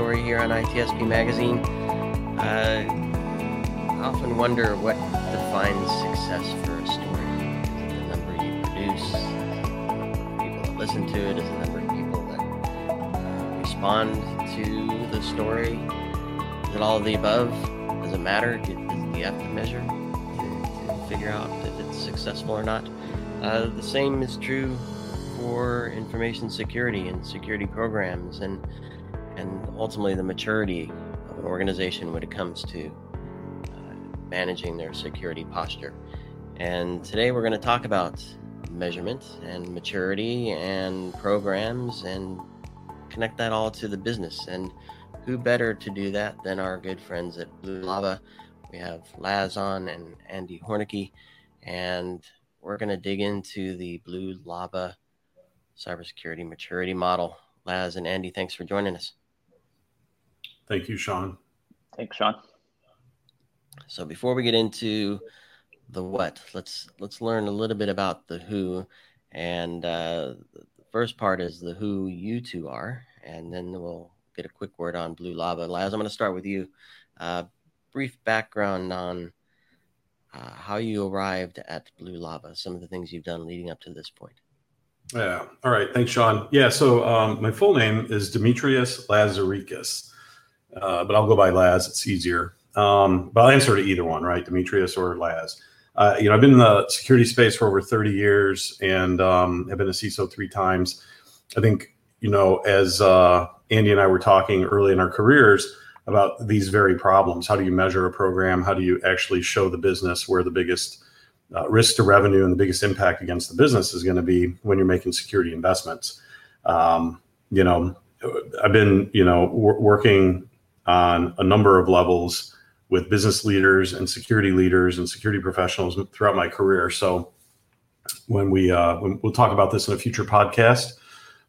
Story here on ITSP Magazine. Uh, I often wonder what defines success for a story. Is it the number you produce? Is it people that listen to it? Is it the number of people that uh, respond to the story? Is it all of the above? Does it matter? Do, do you have to measure to, to figure out if it's successful or not? Uh, the same is true for information security and security programs and and ultimately the maturity of an organization when it comes to uh, managing their security posture. And today we're going to talk about measurement and maturity and programs and connect that all to the business. And who better to do that than our good friends at Blue Lava? We have Laz on and Andy Hoernecke, and we're going to dig into the Blue Lava cybersecurity maturity model. Laz and Andy, thanks for joining us. Thank you, Sean. Thanks, Sean. So before we get into the what, let's let's learn a little bit about the who. And uh, the first part is the who you two are, and then we'll get a quick word on Blue Lava. Laz, I'm going to start with you. Uh, brief background on uh, how you arrived at Blue Lava, some of the things you've done leading up to this point. Yeah. All right. Thanks, Sean. Yeah. So um, my full name is Demetrios Lazarikos, uh, but I'll go by Laz. It's easier. Um, but I'll answer to either one, right? Demetrios or Laz. Uh, you know, I've been in the security space for over 30 years and um, have been a CISO three times. I think, you know, as uh, Andy and I were talking early in our careers about these very problems, how do you measure a program? How do you actually show the business where the biggest uh, risk to revenue and the biggest impact against the business is going to be when you're making security investments. Um, you know, I've been you know w- working on a number of levels with business leaders and security leaders and security professionals throughout my career. So when we uh, we'll talk about this in a future podcast.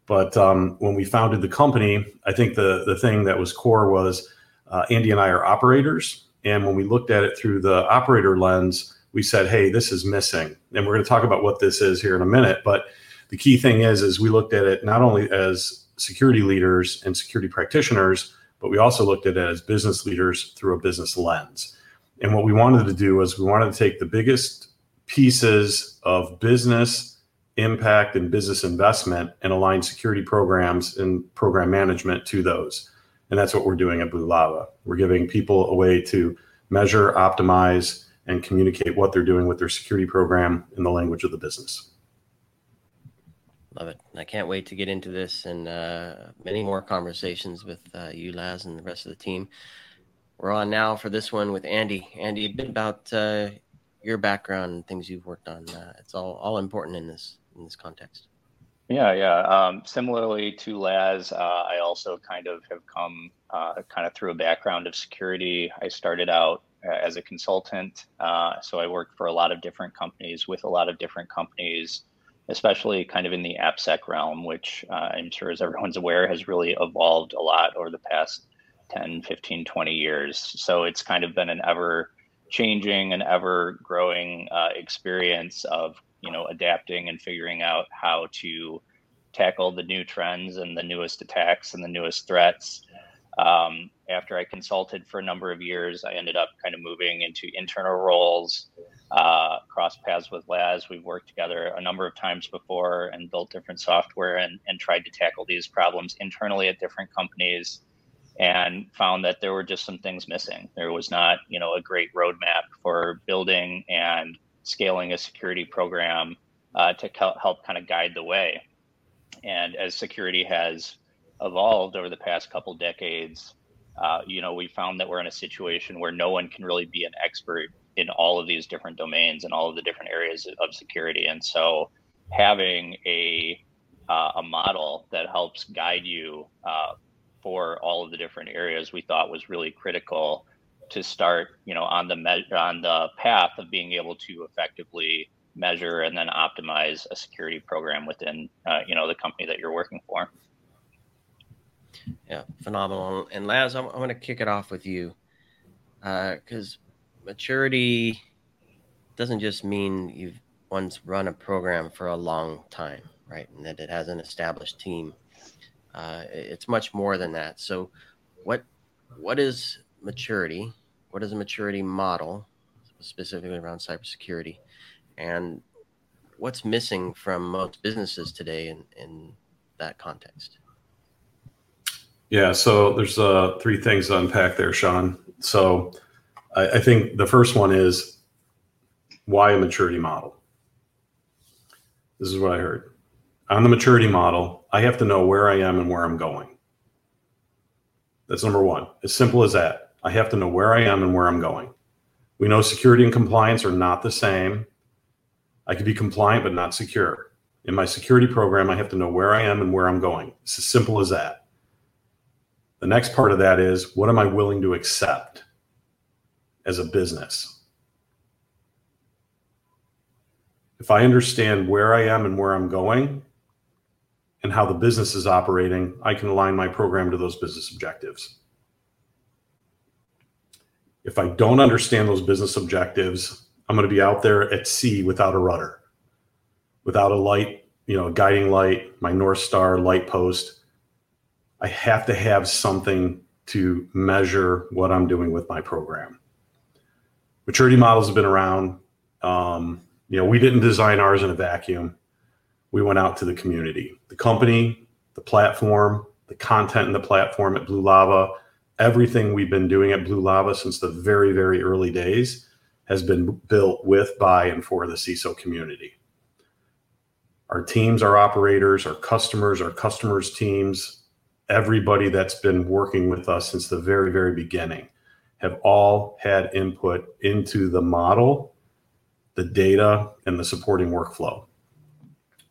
But um, when we founded the company, I think the the thing that was core was uh, Andy and I are operators, and when we looked at it through the operator lens we said, hey, this is missing. And we're going to talk about what this is here in a minute. But the key thing is, is we looked at it not only as security leaders and security practitioners, but we also looked at it as business leaders through a business lens. And what we wanted to do was we wanted to take the biggest pieces of business impact and business investment and align security programs and program management to those. And that's what we're doing at Blue Lava. We're giving people a way to measure, optimize, and communicate what they're doing with their security program in the language of the business. Love it. I can't wait to get into this and uh, many more conversations with uh, you, Laz, and the rest of the team. We're on now for this one with Andy. Andy, a bit about uh, your background and things you've worked on. Uh, it's all, all important in this in this context. Yeah, yeah. Um, similarly to Laz, uh, I also kind of have come uh, kind of through a background of security. I started out as a consultant. So I worked for a lot of different companies with a lot of different companies, especially kind of in the AppSec realm, which uh, I'm sure, as everyone's aware, has really evolved a lot over the past 10, 15, 20 years. So it's kind of been an ever changing and ever growing uh, experience of you know adapting and figuring out how to tackle the new trends and the newest attacks and the newest threats um, after I consulted for a number of years, I ended up kind of moving into internal roles, uh, cross paths with Laz. We've worked together a number of times before and built different software and, and tried to tackle these problems internally at different companies and found that there were just some things missing. There was not, you know, a great roadmap for building and scaling a security program uh, to help kind of guide the way. And as security has evolved over the past couple decades, uh, you know, we found that we're in a situation where no one can really be an expert in all of these different domains and all of the different areas of security. And so, having a uh, a model that helps guide you uh, for all of the different areas we thought was really critical to start, you know, on the me- on the path of being able to effectively measure and then optimize a security program within, uh, you know, the company that you're working for. Yeah, phenomenal. And Laz, I'm, I'm going to kick it off with you because uh, maturity doesn't just mean you've once run a program for a long time, right? And that it has an established team. Uh, it's much more than that. So, what what is maturity? What is a maturity model, specifically around cybersecurity, and what's missing from most businesses today in, in that context? Yeah, so there's uh, three things to unpack there, Sean. So I, I think the first one is why a maturity model? This is what I heard. On the maturity model, I have to know where I am and where I'm going. That's number one. As simple as that. I have to know where I am and where I'm going. We know security and compliance are not the same. I could be compliant but not secure. In my security program, I have to know where I am and where I'm going. It's as simple as that. The next part of that is what am I willing to accept as a business? If I understand where I am and where I'm going and how the business is operating, I can align my program to those business objectives. If I don't understand those business objectives, I'm going to be out there at sea without a rudder, without a light, you know, a guiding light, my North Star light post I have to have something to measure what I'm doing with my program. Maturity models have been around. Um, you know, we didn't design ours in a vacuum. We went out to the community, the company, the platform, the content in the platform at Blue Lava. Everything we've been doing at Blue Lava since the very, very early days has been built with, by, and for the CISO community. Our teams, our operators, our customers, our customers' teams, everybody that's been working with us since the very, very beginning have all had input into the model, the data, and the supporting workflow.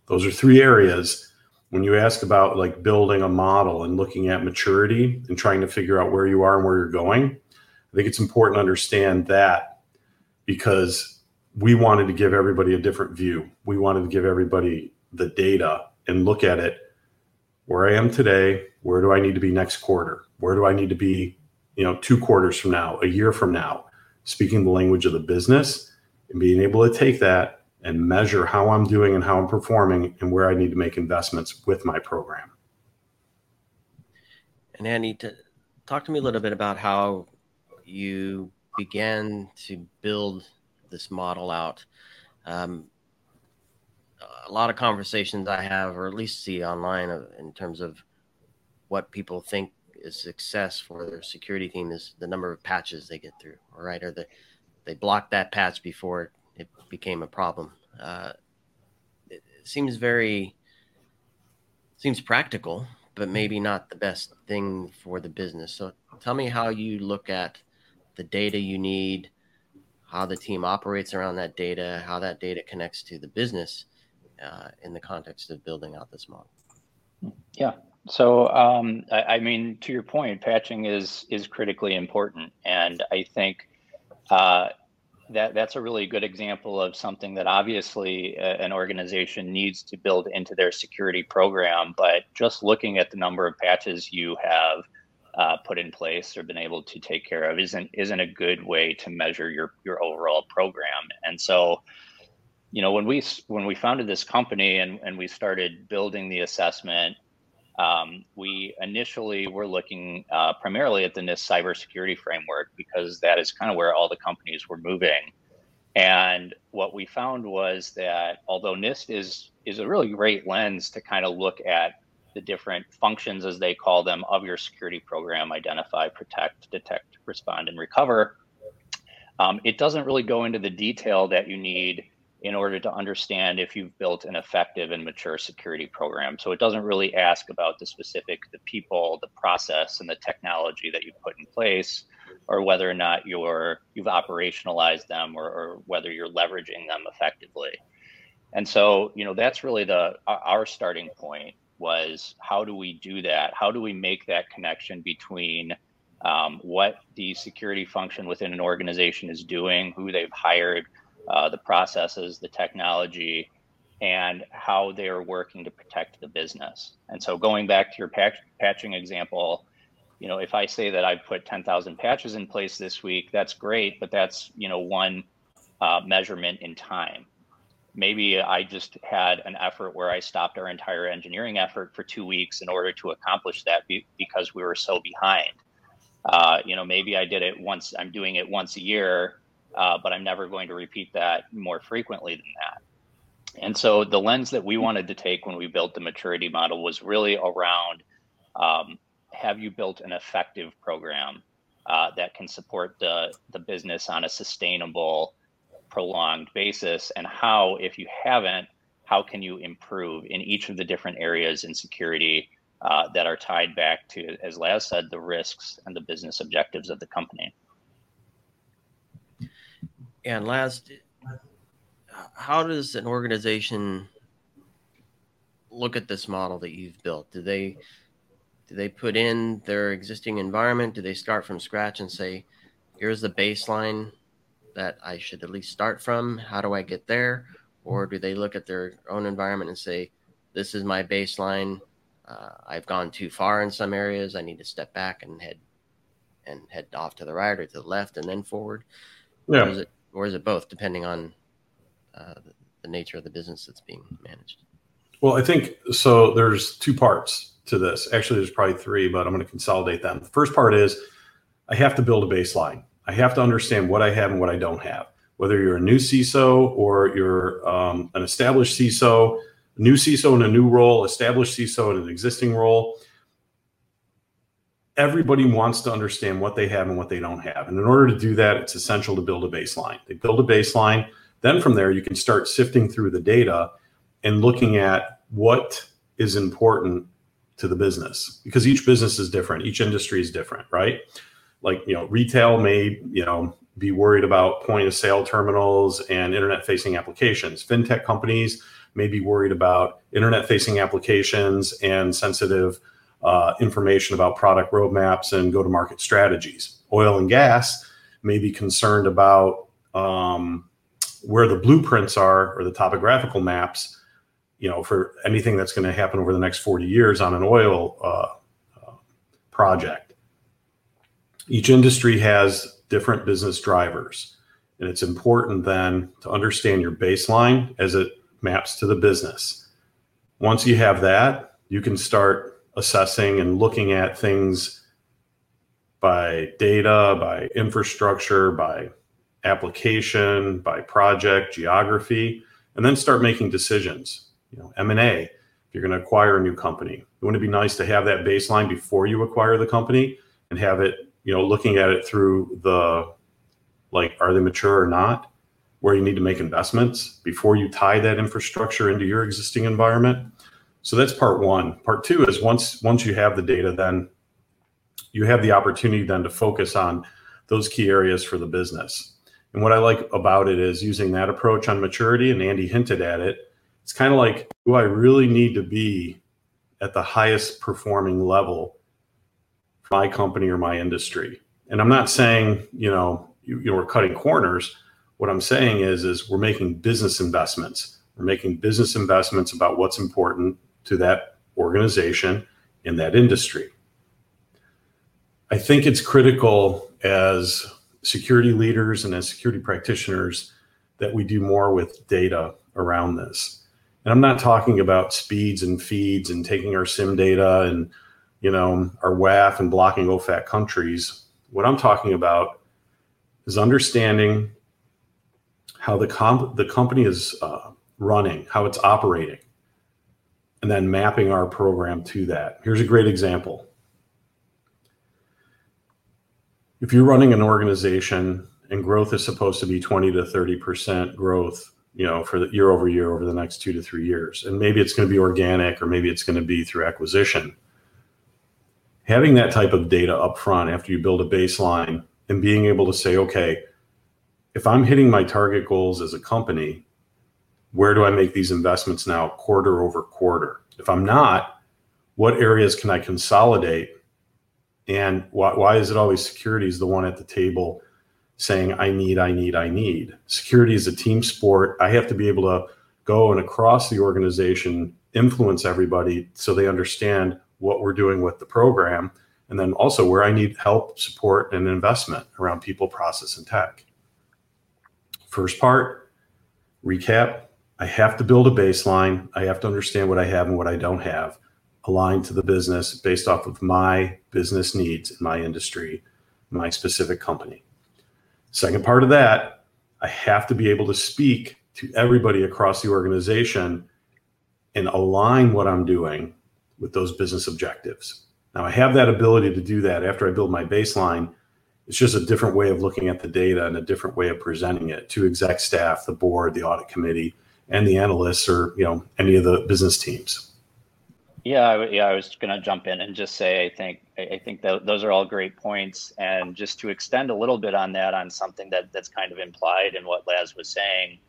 Those are three areas when you ask about like building a model and looking at maturity and trying to figure out where you are and where you're going. I think it's important to understand that because we wanted to give everybody a different view. We wanted to give everybody the data and look at it where I am today, where do I need to be next quarter? Where do I need to be, you know, two quarters from now, a year from now? Speaking the language of the business and being able to take that and measure how I'm doing and how I'm performing and where I need to make investments with my program. And Andy, to talk to me a little bit about how you began to build this model out. Um, a lot of conversations I have, or at least see online, in terms of what people think is success for their security team is the number of patches they get through, all right, Or the, they blocked that patch before it became a problem. Uh, it seems very seems practical, but maybe not the best thing for the business. So tell me how you look at the data you need, how the team operates around that data, how that data connects to the business uh, in the context of building out this model. Yeah, so, um, I, I, mean, to your point, patching is is critically important, and I think uh, that that's a really good example of something that obviously a, an organization needs to build into their security program. But just looking at the number of patches you have uh, put in place or been able to take care of isn't isn't a good way to measure your your overall program. And so, you know, when we when we founded this company and and we started building the assessment um, we initially were looking uh, primarily at the NIST cybersecurity framework because that is kind of where all the companies were moving. And what we found was that although NIST is is a really great lens to kind of look at the different functions, as they call them, of your security program identify, protect, detect, respond, and recover. Um, it doesn't really go into the detail that you need in order to understand if you've built an effective and mature security program. So it doesn't really ask about the specific, the people, the process, and the technology that you've put in place, or whether or not you're you've operationalized them, or, or whether you're leveraging them effectively. And so, you know, that's really the our starting point was how do we do that? How do we make that connection between um, what the security function within an organization is doing, who they've hired, uh, the processes, the technology, and how they are working to protect the business. And so, going back to your patch, patching example, you know, if I say that I've put 10,000 patches in place this week, that's great, but that's you know one uh, measurement in time. Maybe I just had an effort where I stopped our entire engineering effort for two weeks in order to accomplish that be- because we were so behind. Uh, you know, maybe I did it once. I'm doing it once a year, uh, but I'm never going to repeat that more frequently than that. And so the lens that we wanted to take when we built the maturity model was really around um, have you built an effective program uh, that can support the, the business on a sustainable, prolonged basis? And how, if you haven't, how can you improve in each of the different areas in security uh, that are tied back to, as Laz said, the risks and the business objectives of the company? And Laz, how does an organization look at this model that you've built? Do they do they put in their existing environment? Do they start from scratch and say, "Here's the baseline that I should at least start from. How do I get there?" Or do they look at their own environment and say, "This is my baseline. Uh, I've gone too far in some areas. I need to step back and head and head off to the right or to the left and then forward." Yeah. Or is it or is it both, depending on uh, the, nature of the business that's being managed? Well, I think so. There's two parts to this. Actually, there's probably three, but I'm going to consolidate them. The first part is I have to build a baseline. I have to understand what I have and what I don't have. Whether you're a new CISO or you're um, an established CISO, a new CISO in a new role, established CISO in an existing role, everybody wants to understand what they have and what they don't have. And in order to do that, it's essential to build a baseline. They build a baseline then from there, you can start sifting through the data and looking at what is important to the business because each business is different, each industry is different, right? Like, you know, retail may, you know, be worried about point of sale terminals and internet facing applications. FinTech companies may be worried about internet facing applications and sensitive uh, information about product roadmaps and go to market strategies. Oil and gas may be concerned about um, where the blueprints are or the topographical maps, you know, for anything that's going to happen over the next 40 years on an oil uh, uh, project. Each industry has different business drivers, and it's important then to understand your baseline as it maps to the business. Once you have that, you can start assessing and looking at things by data, by infrastructure, by application, by project, geography, and then start making decisions. You know, M&A, if you're going to acquire a new company, wouldn't it be nice to have that baseline before you acquire the company and have it, you know, looking at it through the like, are they mature or not? Where you need to make investments before you tie that infrastructure into your existing environment. So that's part one. Part two is once once you have the data, then you have the opportunity then to focus on those key areas for the business. And what I like about it is using that approach on maturity, and Andy hinted at it. It's kind of like, do I really need to be at the highest performing level for my company or my industry? And I'm not saying, you know, you, you know, we're cutting corners. What I'm saying is, is we're making business investments. We're making business investments about what's important to that organization in that industry. I think it's critical as security leaders and as security practitioners that we do more with data around this. And I'm not talking about speeds and feeds and taking our SIEM data and you know our WAF and blocking OFAC countries. What I'm talking about is understanding how the comp- the company is uh, running, how it's operating, and then mapping our program to that. Here's a great example. if you're running an organization and growth is supposed to be 20 to 30% growth, you know, for the year over year over the next two to three years, and maybe it's going to be organic or maybe it's going to be through acquisition. Having that type of data up front after you build a baseline and being able to say, okay, if I'm hitting my target goals as a company, where do I make these investments now quarter over quarter? If I'm not, what areas can I consolidate? And why, why is it always security is the one at the table saying, I need, I need, I need? Security is a team sport. I have to be able to go and across the organization influence everybody so they understand what we're doing with the program and then also where I need help, support, and investment around people, process, and tech. First part, recap. I have to build a baseline. I have to understand what I have and what I don't have, aligned to the business based off of my business needs in my industry, my specific company. Second part of that, I have to be able to speak to everybody across the organization and align what I'm doing with those business objectives. Now I have that ability to do that after I build my baseline. It's just a different way of looking at the data and a different way of presenting it to exec staff, the board, the audit committee, and the analysts or you know any of the business teams. Yeah, yeah, I was going to jump in and just say I think I think that those are all great points, and just to extend a little bit on that, on something that that's kind of implied in what Laz was saying.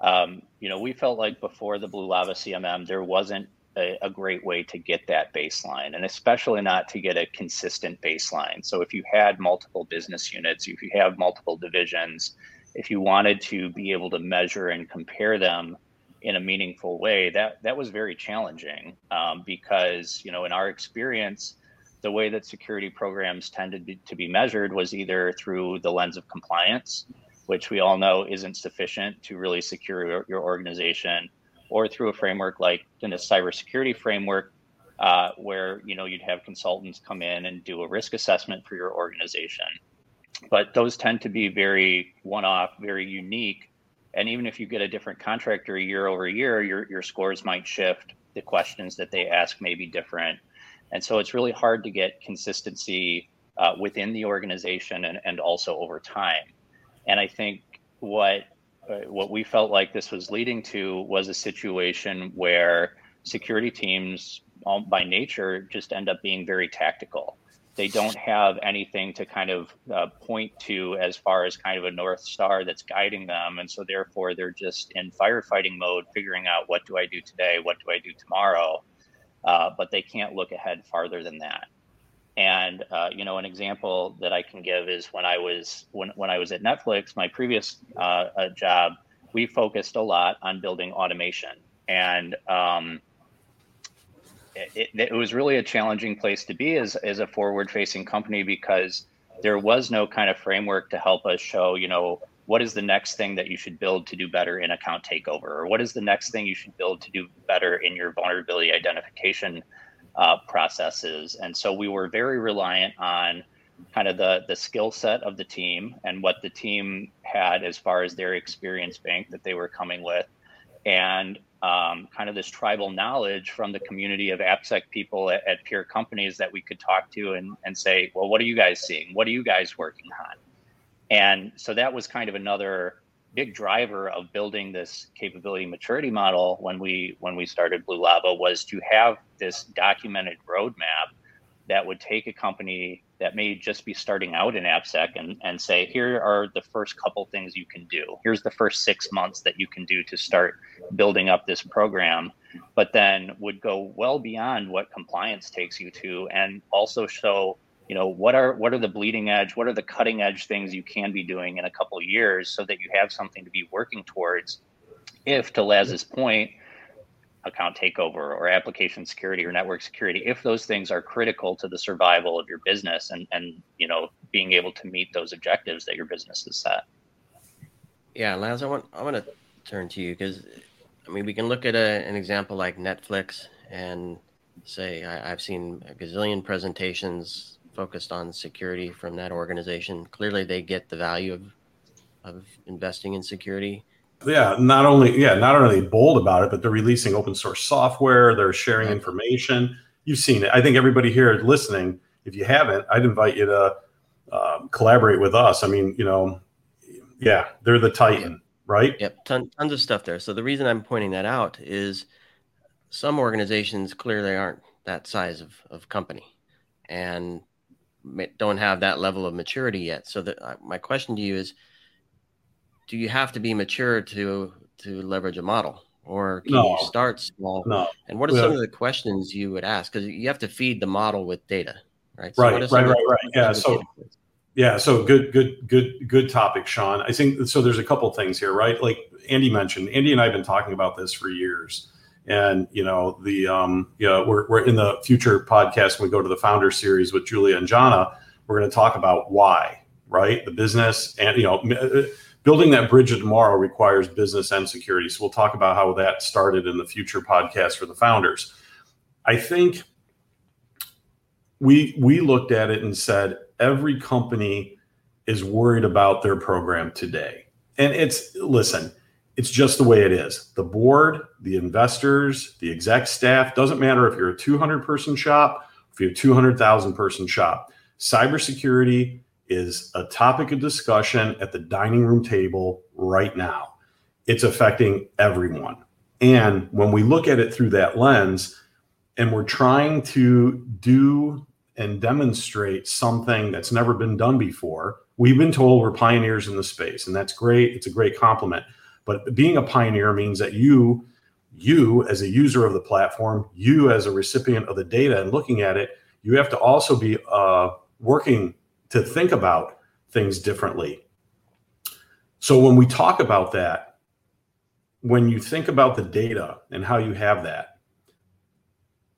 Um, you know, we felt like before the Blue Lava CMM, there wasn't a, a, great way to get that baseline, and especially not to get a consistent baseline. So, if you had multiple business units, if you have multiple divisions, if you wanted to be able to measure and compare them in a meaningful way, that that was very challenging um, because you know, in our experience, the way that security programs tended to be, to be measured was either through the lens of compliance, which we all know isn't sufficient to really secure your, organization or through a framework like in a cybersecurity framework, uh, where you know you'd have consultants come in and do a risk assessment for your organization. But those tend to be very one-off, very unique. And even if you get a different contractor year over year, your your scores might shift. The questions that they ask may be different, and so it's really hard to get consistency uh, within the organization and, and also over time. And I think what uh, what we felt like this was leading to was a situation where security teams, by nature, just end up being very tactical. They don't have anything to kind of uh, point to as far as kind of a north star that's guiding them, and so therefore they're just in firefighting mode, figuring out what do I do today, what do I do tomorrow, uh, but they can't look ahead farther than that. And uh, you know, an example that I can give is when I was when when I was at Netflix, my previous uh, uh, job, we focused a lot on building automation, and um, it, it, was really a challenging place to be as as a forward facing company because there was no kind of framework to help us show, you know, what is the next thing that you should build to do better in account takeover, or what is the next thing you should build to do better in your vulnerability identification uh, processes. And so we were very reliant on kind of the the skill set of the team and what the team had as far as their experience bank that they were coming with, and um, kind of this tribal knowledge from the community of AppSec people at, at peer companies that we could talk to and, and say, well, what are you guys seeing? What are you guys working on? And so that was kind of another big driver of building this capability maturity model when we when we started Blue Lava was to have this documented roadmap that would take a company that may just be starting out in AppSec and, and say, here are the first couple things you can do. Here's the first six months that you can do to start building up this program, but then would go well beyond what compliance takes you to and also show you know what are what are the bleeding edge what are the cutting edge things you can be doing in a couple years so that you have something to be working towards if to laz's point account takeover or application security or network security if those things are critical to the survival of your business and and you know being able to meet those objectives that your business has set yeah laz i want i want to turn to you because i mean we can look at a, an example like netflix and say I, i've seen a gazillion presentations focused on security from that organization. Clearly, they get the value of of investing in security. Yeah, not only yeah, not only bold about it, but they're releasing open source software. They're sharing information. You've seen it. I think everybody here listening, if you haven't, I'd invite you to uh, collaborate with us. I mean, you know, yeah, they're the titan, right? Yep, Ton, tons of stuff there. So the reason I'm pointing that out is some organizations clearly aren't that size of, of company, and don't have that level of maturity yet. So the, uh, my question to you is, do you have to be mature to to leverage a model? or can No. you start small? No. And what are some of the questions you would ask? Because you have to feed the model with data, right? So Right, what are some right, right, right. Yeah, so- Yeah, so good, good, good, good topic, Sean. I think so. There's a couple things here, right? Like Andy mentioned, Andy and I have been talking about this for years, and you know the um, you know we're we're in the future podcast when we go to the founder series with Julia and Jana. We're going to talk about why, right? The business and you know building that bridge of tomorrow requires business and security. So we'll talk about how that started in the future podcast for the founders. I think we we looked at it and said every company is worried about their program today. And it's listen, it's just the way it is. The board, the investors, the exec staff, doesn't matter if you're a 200 person shop, if you're a 200,000 person shop. Cybersecurity is a topic of discussion at the dining room table right now. It's affecting everyone. And when we look at it through that lens and we're trying to do and demonstrate something that's never been done before. We've been told we're pioneers in the space, and that's great. It's a great compliment. But being a pioneer means that you, you as a user of the platform, you as a recipient of the data and looking at it, you have to also be uh, working to think about things differently. So when we talk about that, when you think about the data and how you have that,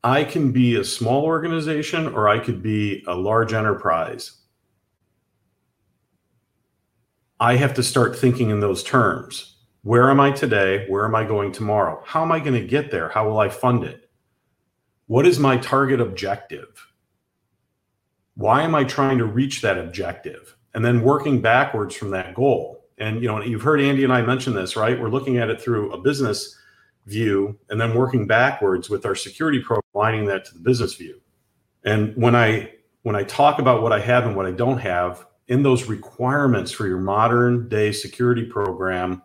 I can be a small organization or I could be a large enterprise. I have to start thinking in those terms. Where am I today? Where am I going tomorrow? How am I going to get there? How will I fund it? What is my target objective? Why am I trying to reach that objective? And then working backwards from that goal. And you know, you've heard Andy and I mention this, right? We're looking at it through a business view and then working backwards with our security program aligning that to the business view and when i when i talk about what i have and what i don't have in those requirements for your modern day security program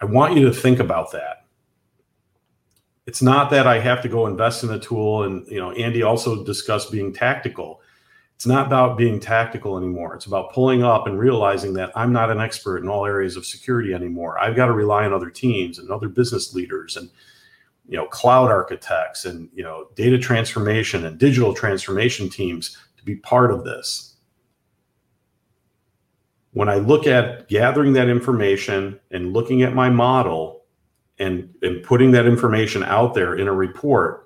i want you to think about that it's not that i have to go invest in a tool and you know andy also discussed being tactical it's not about being tactical anymore. It's about pulling up and realizing that I'm not an expert in all areas of security anymore. I've got to rely on other teams and other business leaders and you know cloud architects and you know data transformation and digital transformation teams to be part of this. When I look at gathering that information and looking at my model and, and putting that information out there in a report,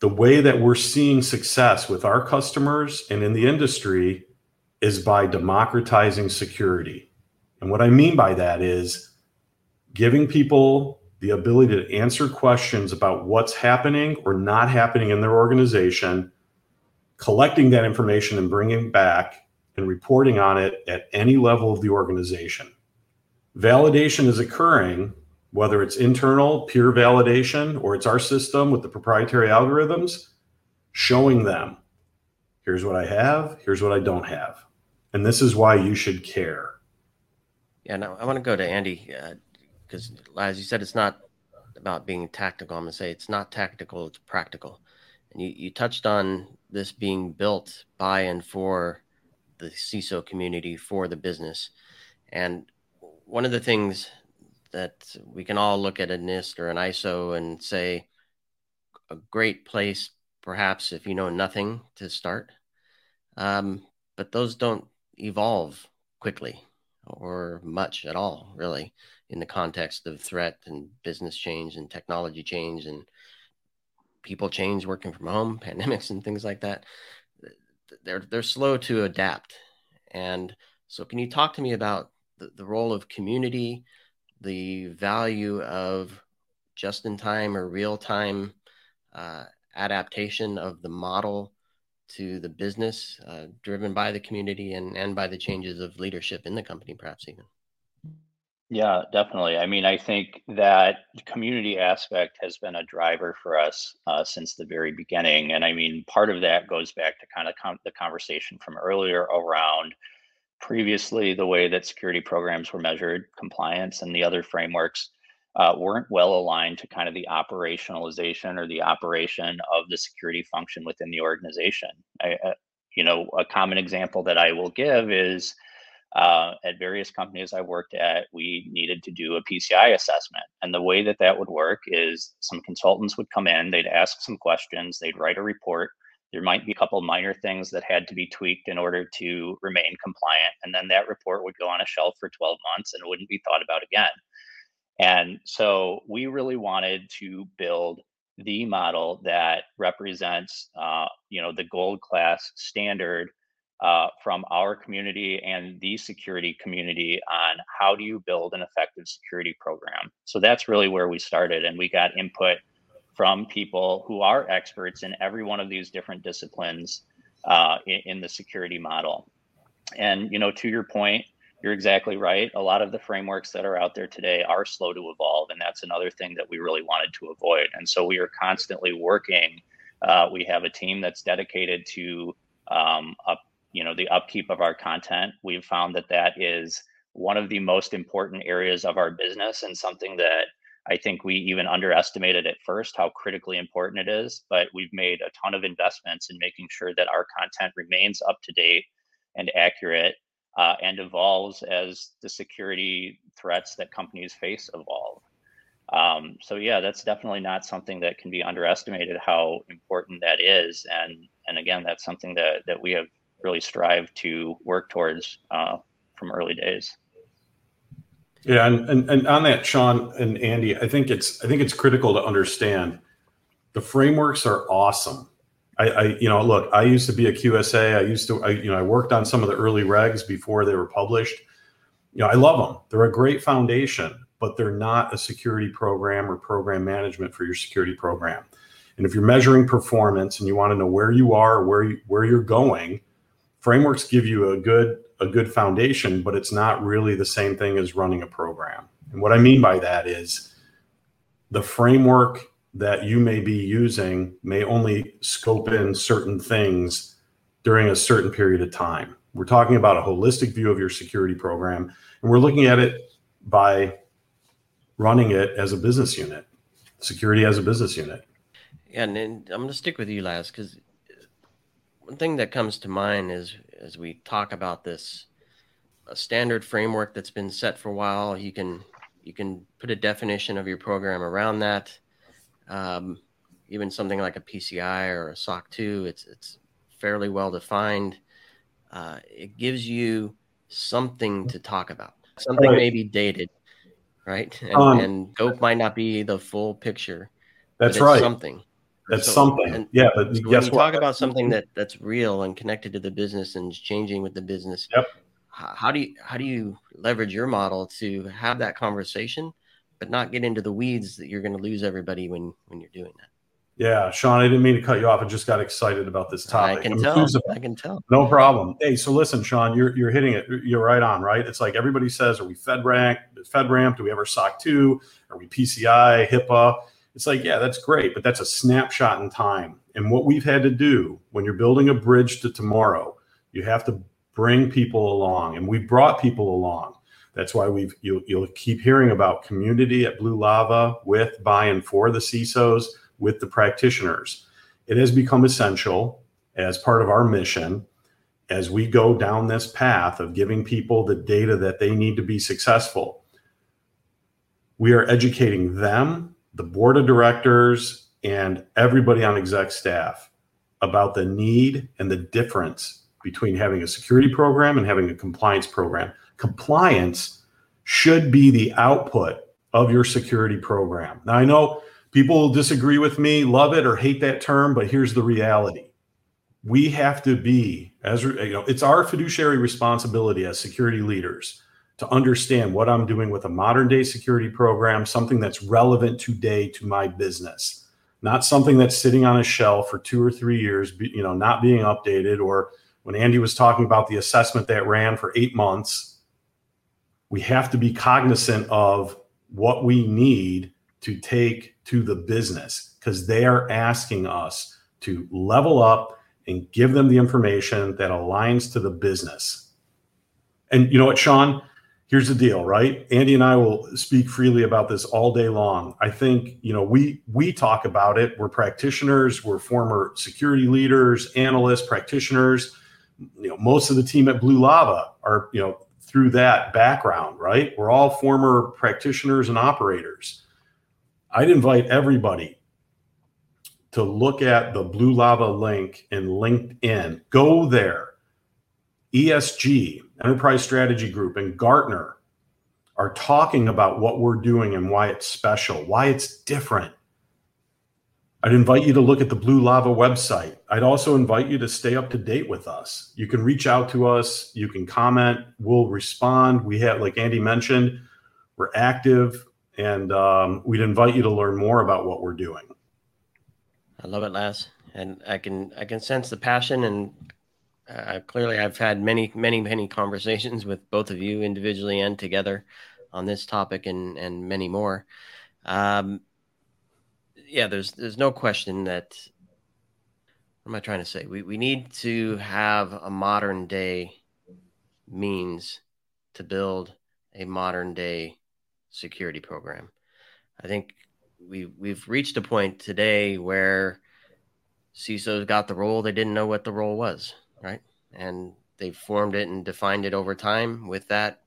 the way that we're seeing success with our customers and in the industry is by democratizing security. And what I mean by that is giving people the ability to answer questions about what's happening or not happening in their organization, collecting that information and bringing back and reporting on it at any level of the organization. Validation is occurring whether it's internal peer validation or it's our system with the proprietary algorithms, showing them here's what I have, here's what I don't have. And this is why you should care. Yeah, no, I want to go to Andy because, uh, as you said, it's not about being tactical. I'm going to say it's not tactical, it's practical. And you, you touched on this being built by and for the CISO community, for the business. And one of the things that we can all look at a NIST or an ISO and say a great place, perhaps if you know nothing to start. Um, but those don't evolve quickly or much at all, really, in the context of threat and business change and technology change and people change working from home, pandemics and things like that. They're they're slow to adapt. And so can you talk to me about the, the role of community? The value of just in time or real time uh, adaptation of the model to the business uh, driven by the community and, and by the changes of leadership in the company, perhaps even. Yeah, definitely. I mean, I think that community aspect has been a driver for us uh, since the very beginning. And I mean, part of that goes back to kind of com- the conversation from earlier around previously the way that security programs were measured, compliance, and the other frameworks uh, weren't well aligned to kind of the operationalization or the operation of the security function within the organization. I, uh, you know, a common example that I will give is uh, at various companies I worked at, we needed to do a PCI assessment. And the way that that would work is some consultants would come in, they'd ask some questions, they'd write a report. There might be a couple minor things that had to be tweaked in order to remain compliant. And then that report would go on a shelf for 12 months and wouldn't be thought about again. And so we really wanted to build the model that represents, uh, you know, the gold class standard uh, from our community and the security community on how do you build an effective security program. So that's really where we started, and we got input from people who are experts in every one of these different disciplines uh, in, in the security model. And you know, to your point, you're exactly right. A lot of the frameworks that are out there today are slow to evolve, and that's another thing that we really wanted to avoid. And so we are constantly working. Uh, we have a team that's dedicated to um, up, you know, the upkeep of our content. We've found that that is one of the most important areas of our business, and something that I think we even underestimated at first how critically important it is. But we've made a ton of investments in making sure that our content remains up to date and accurate uh, and evolves as the security threats that companies face evolve. Um, so yeah, that's definitely not something that can be underestimated how important that is. And and again, that's something that that we have really strived to work towards uh, from early days. Yeah, and, and and on that, Sean and Andy, I think it's I think it's critical to understand the frameworks are awesome. I, I, you know, look, I used to be a QSA. I used to, I, you know, I worked on some of the early regs before they were published. You know, I love them. They're a great foundation, but they're not a security program or program management for your security program. And if you're measuring performance and you want to know where you are, where you, where you're going, frameworks give you a good a good foundation, but it's not really the same thing as running a program. And what I mean by that is the framework that you may be using may only scope in certain things during a certain period of time. We're talking about a holistic view of your security program, and we're looking at it by running it as a business unit, security as a business unit. Yeah, and, I'm going to stick with you, Laz, because one thing that comes to mind is as we talk about this a standard framework that's been set for a while. You can you can put a definition of your program around that um, even something like a PCI or a SOC 2, it's, it's fairly well defined. Uh, it gives you something to talk about. Something right. may be dated, right? And, um, and scope might not be the full picture. That's right. Something. That's so, something. And, yeah, but so when you talk about something mm-hmm. that that's real and connected to the business and changing with the business. Yep. How, do you how do you leverage your model to have that conversation but not get into the weeds that you're going to lose everybody when when you're doing that. Yeah, Sean, I didn't mean to cut you off. I just got excited about this topic. I can tell. I can tell. No problem. Hey, so listen, Sean, you're you're hitting it. You're right on, right? It's like everybody says, are we FedRAMP? FedRAMP? Do we ever SOC 2? Are we PCI, HIPAA? It's like, yeah, that's great, but that's a snapshot in time. And what we've had to do when you're building a bridge to tomorrow, you have to bring people along. And we brought people along. That's why we've you'll, you'll keep hearing about community at Blue Lava with, by, and for the CISOs with the practitioners. It has become essential as part of our mission as we go down this path of giving people the data that they need to be successful. We are educating them, the board of directors, and everybody on exec staff about the need and the difference between having a security program and having a compliance program compliance should be the output of your security program. Now, I know people disagree with me, love it or hate that term, but here's the reality. We have to be, as you know, it's our fiduciary responsibility as security leaders to understand what I'm doing with a modern day security program, something that's relevant today to my business, not something that's sitting on a shelf for two or three years, you know, not being updated. Or when Andy was talking about the assessment that ran for eight months, we have to be cognizant of what we need to take to the business because they are asking us to level up and give them the information that aligns to the business. And you know what, Sean? Here's the deal, right? Andy and I will speak freely about this all day long. I think, you know, we we talk about it. We're practitioners, we're former security leaders, analysts, practitioners. You know, most of the team at Blue Lava are, you know, through that background, right? We're all former practitioners and operators. I'd invite everybody to look at the Blue Lava link in LinkedIn. Go there. ESG, Enterprise Strategy Group, and Gartner are talking about what we're doing and why it's special, why it's different. I'd invite you to look at the Blue Lava website. I'd also invite you to stay up to date with us. You can reach out to us, you can comment, we'll respond. We have, like Andy mentioned, we're active, and um, we'd invite you to learn more about what we're doing. I love it, Laz, and I can I can sense the passion, and uh, clearly I've had many many many conversations with both of you individually and together on this topic and and many more. Um, yeah, there's there's no question that what am I trying to say? We we need to have a modern day means to build a modern day security program. I think we we've reached a point today where CISOs got the role, they didn't know what the role was, right? And they formed it and defined it over time. With that,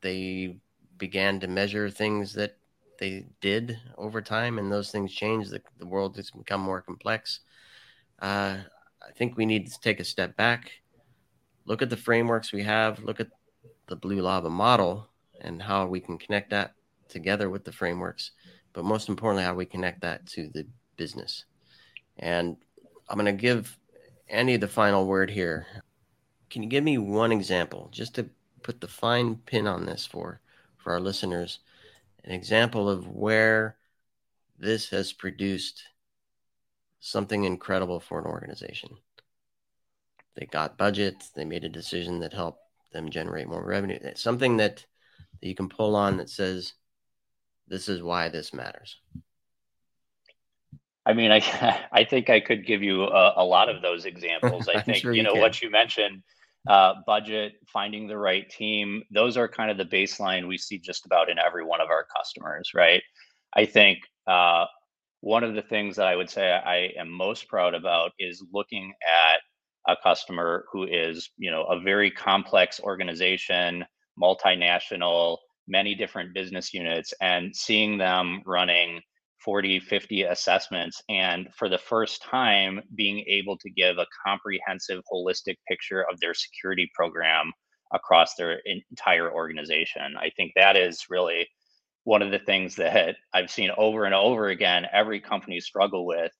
they began to measure things that they did over time, and those things changed. The, the world has become more complex. Uh, I think we need to take a step back, look at the frameworks we have, look at the Blue Lava model, and how we can connect that together with the frameworks. But most importantly, how we connect that to the business. And I'm going to give Andy the final word here. Can you give me one example, just to put the fine pin on this for for our listeners an example of where this has produced something incredible for an organization. They got budget, they made a decision that helped them generate more revenue. Something that, that you can pull on that says, this is why this matters. I mean, I I think I could give you a, a lot of those examples. I think sure you know can. what you mentioned uh, budget, finding the right team. Those are kind of the baseline we see just about in every one of our customers, right? I think uh, one of the things that I would say I am most proud about is looking at a customer who is, you know, a very complex organization, multinational, many different business units, and seeing them running 40, 50 assessments. And for the first time, being able to give a comprehensive, holistic picture of their security program across their entire organization. I think that is really one of the things that I've seen over and over again every company struggle with.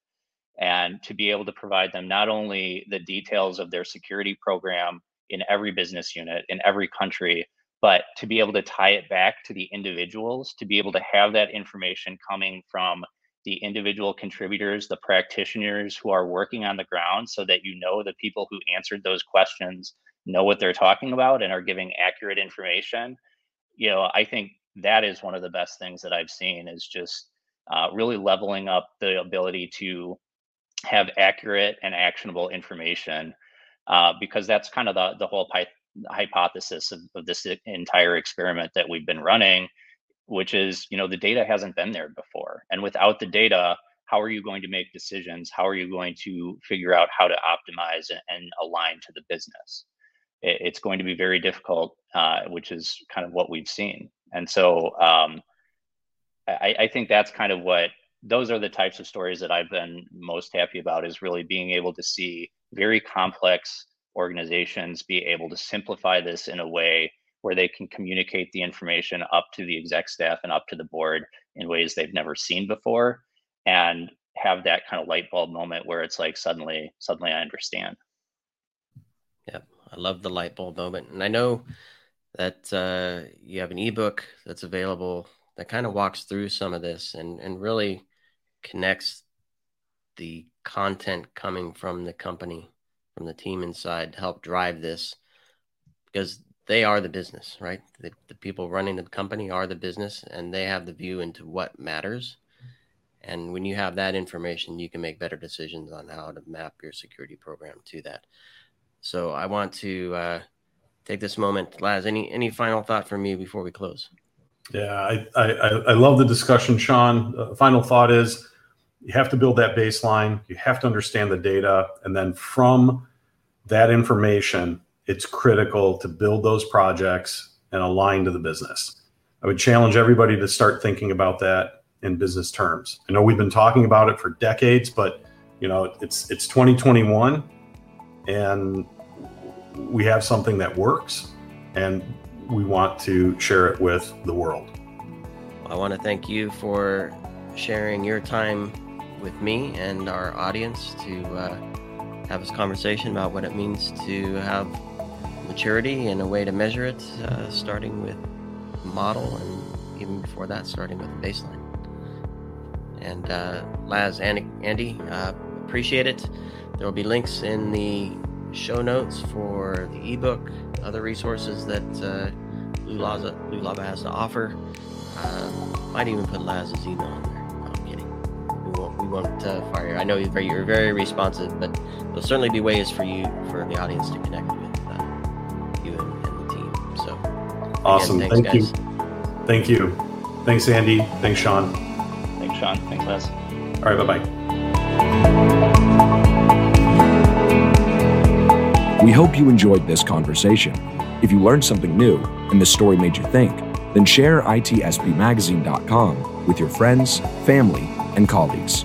And to be able to provide them not only the details of their security program in every business unit, in every country, but to be able to tie it back to the individuals to be able to have that information coming from the individual contributors the practitioners who are working on the ground so that you know the people who answered those questions know what they're talking about and are giving accurate information you know i think that is one of the best things that i've seen is just uh, really leveling up the ability to have accurate and actionable information uh, because that's kind of the, the whole hypothesis of, of this entire experiment that we've been running which is you know the data hasn't been there before. And without the data how are you going to make decisions? How are you going to figure out how to optimize and align to the business? It's going to be very difficult uh, which is kind of what we've seen. And so um, I, I think that's kind of what those are the types of stories that i've been most happy about is really being able to see very complex organizations be able to simplify this in a way where they can communicate the information up to the exec staff and up to the board in ways they've never seen before and have that kind of light bulb moment where it's like suddenly suddenly i understand. Yep. I love the light bulb moment. And i know that uh, you have an ebook that's available that kind of walks through some of this and and really connects the content coming from the company from the team inside to help drive this because they are the business, right? The, the people running the company are the business and they have the view into what matters. And when you have that information, you can make better decisions on how to map your security program to that. So I want to uh, take this moment, Laz. Any any final thought from you before we close? Yeah, I I, I love the discussion, Sean. Uh, final thought is you have to build that baseline. You have to understand the data, and then from that information, it's critical to build those projects and align to the business. I would challenge everybody to start thinking about that in business terms. I know we've been talking about it for decades, but you know, it's it's 2021 and we have something that works and we want to share it with the world. I want to thank you for sharing your time with me and our audience to uh, have this conversation about what it means to have maturity and a way to measure it, uh, starting with model and even before that, starting with baseline. And uh, Laz, Andy, Andy uh, appreciate it. There will be links in the show notes for the ebook, other resources that uh, Blue, Laza, Blue Lava has to offer. Um, might even put Laz's email kidding. We won't, uh, fire. I know you're very, you're very responsive, but there'll certainly be ways for you, for the audience to connect with uh, you and, and, the team. So awesome. Again, thanks, Thank guys. you. Thank you. Thanks, Andy. Thanks, Sean. Thanks, Sean. Thanks, Les. All right. Bye bye. We hope you enjoyed this conversation. If you learned something new and this story made you think, then share itspmagazine.com with your friends, family, and colleagues.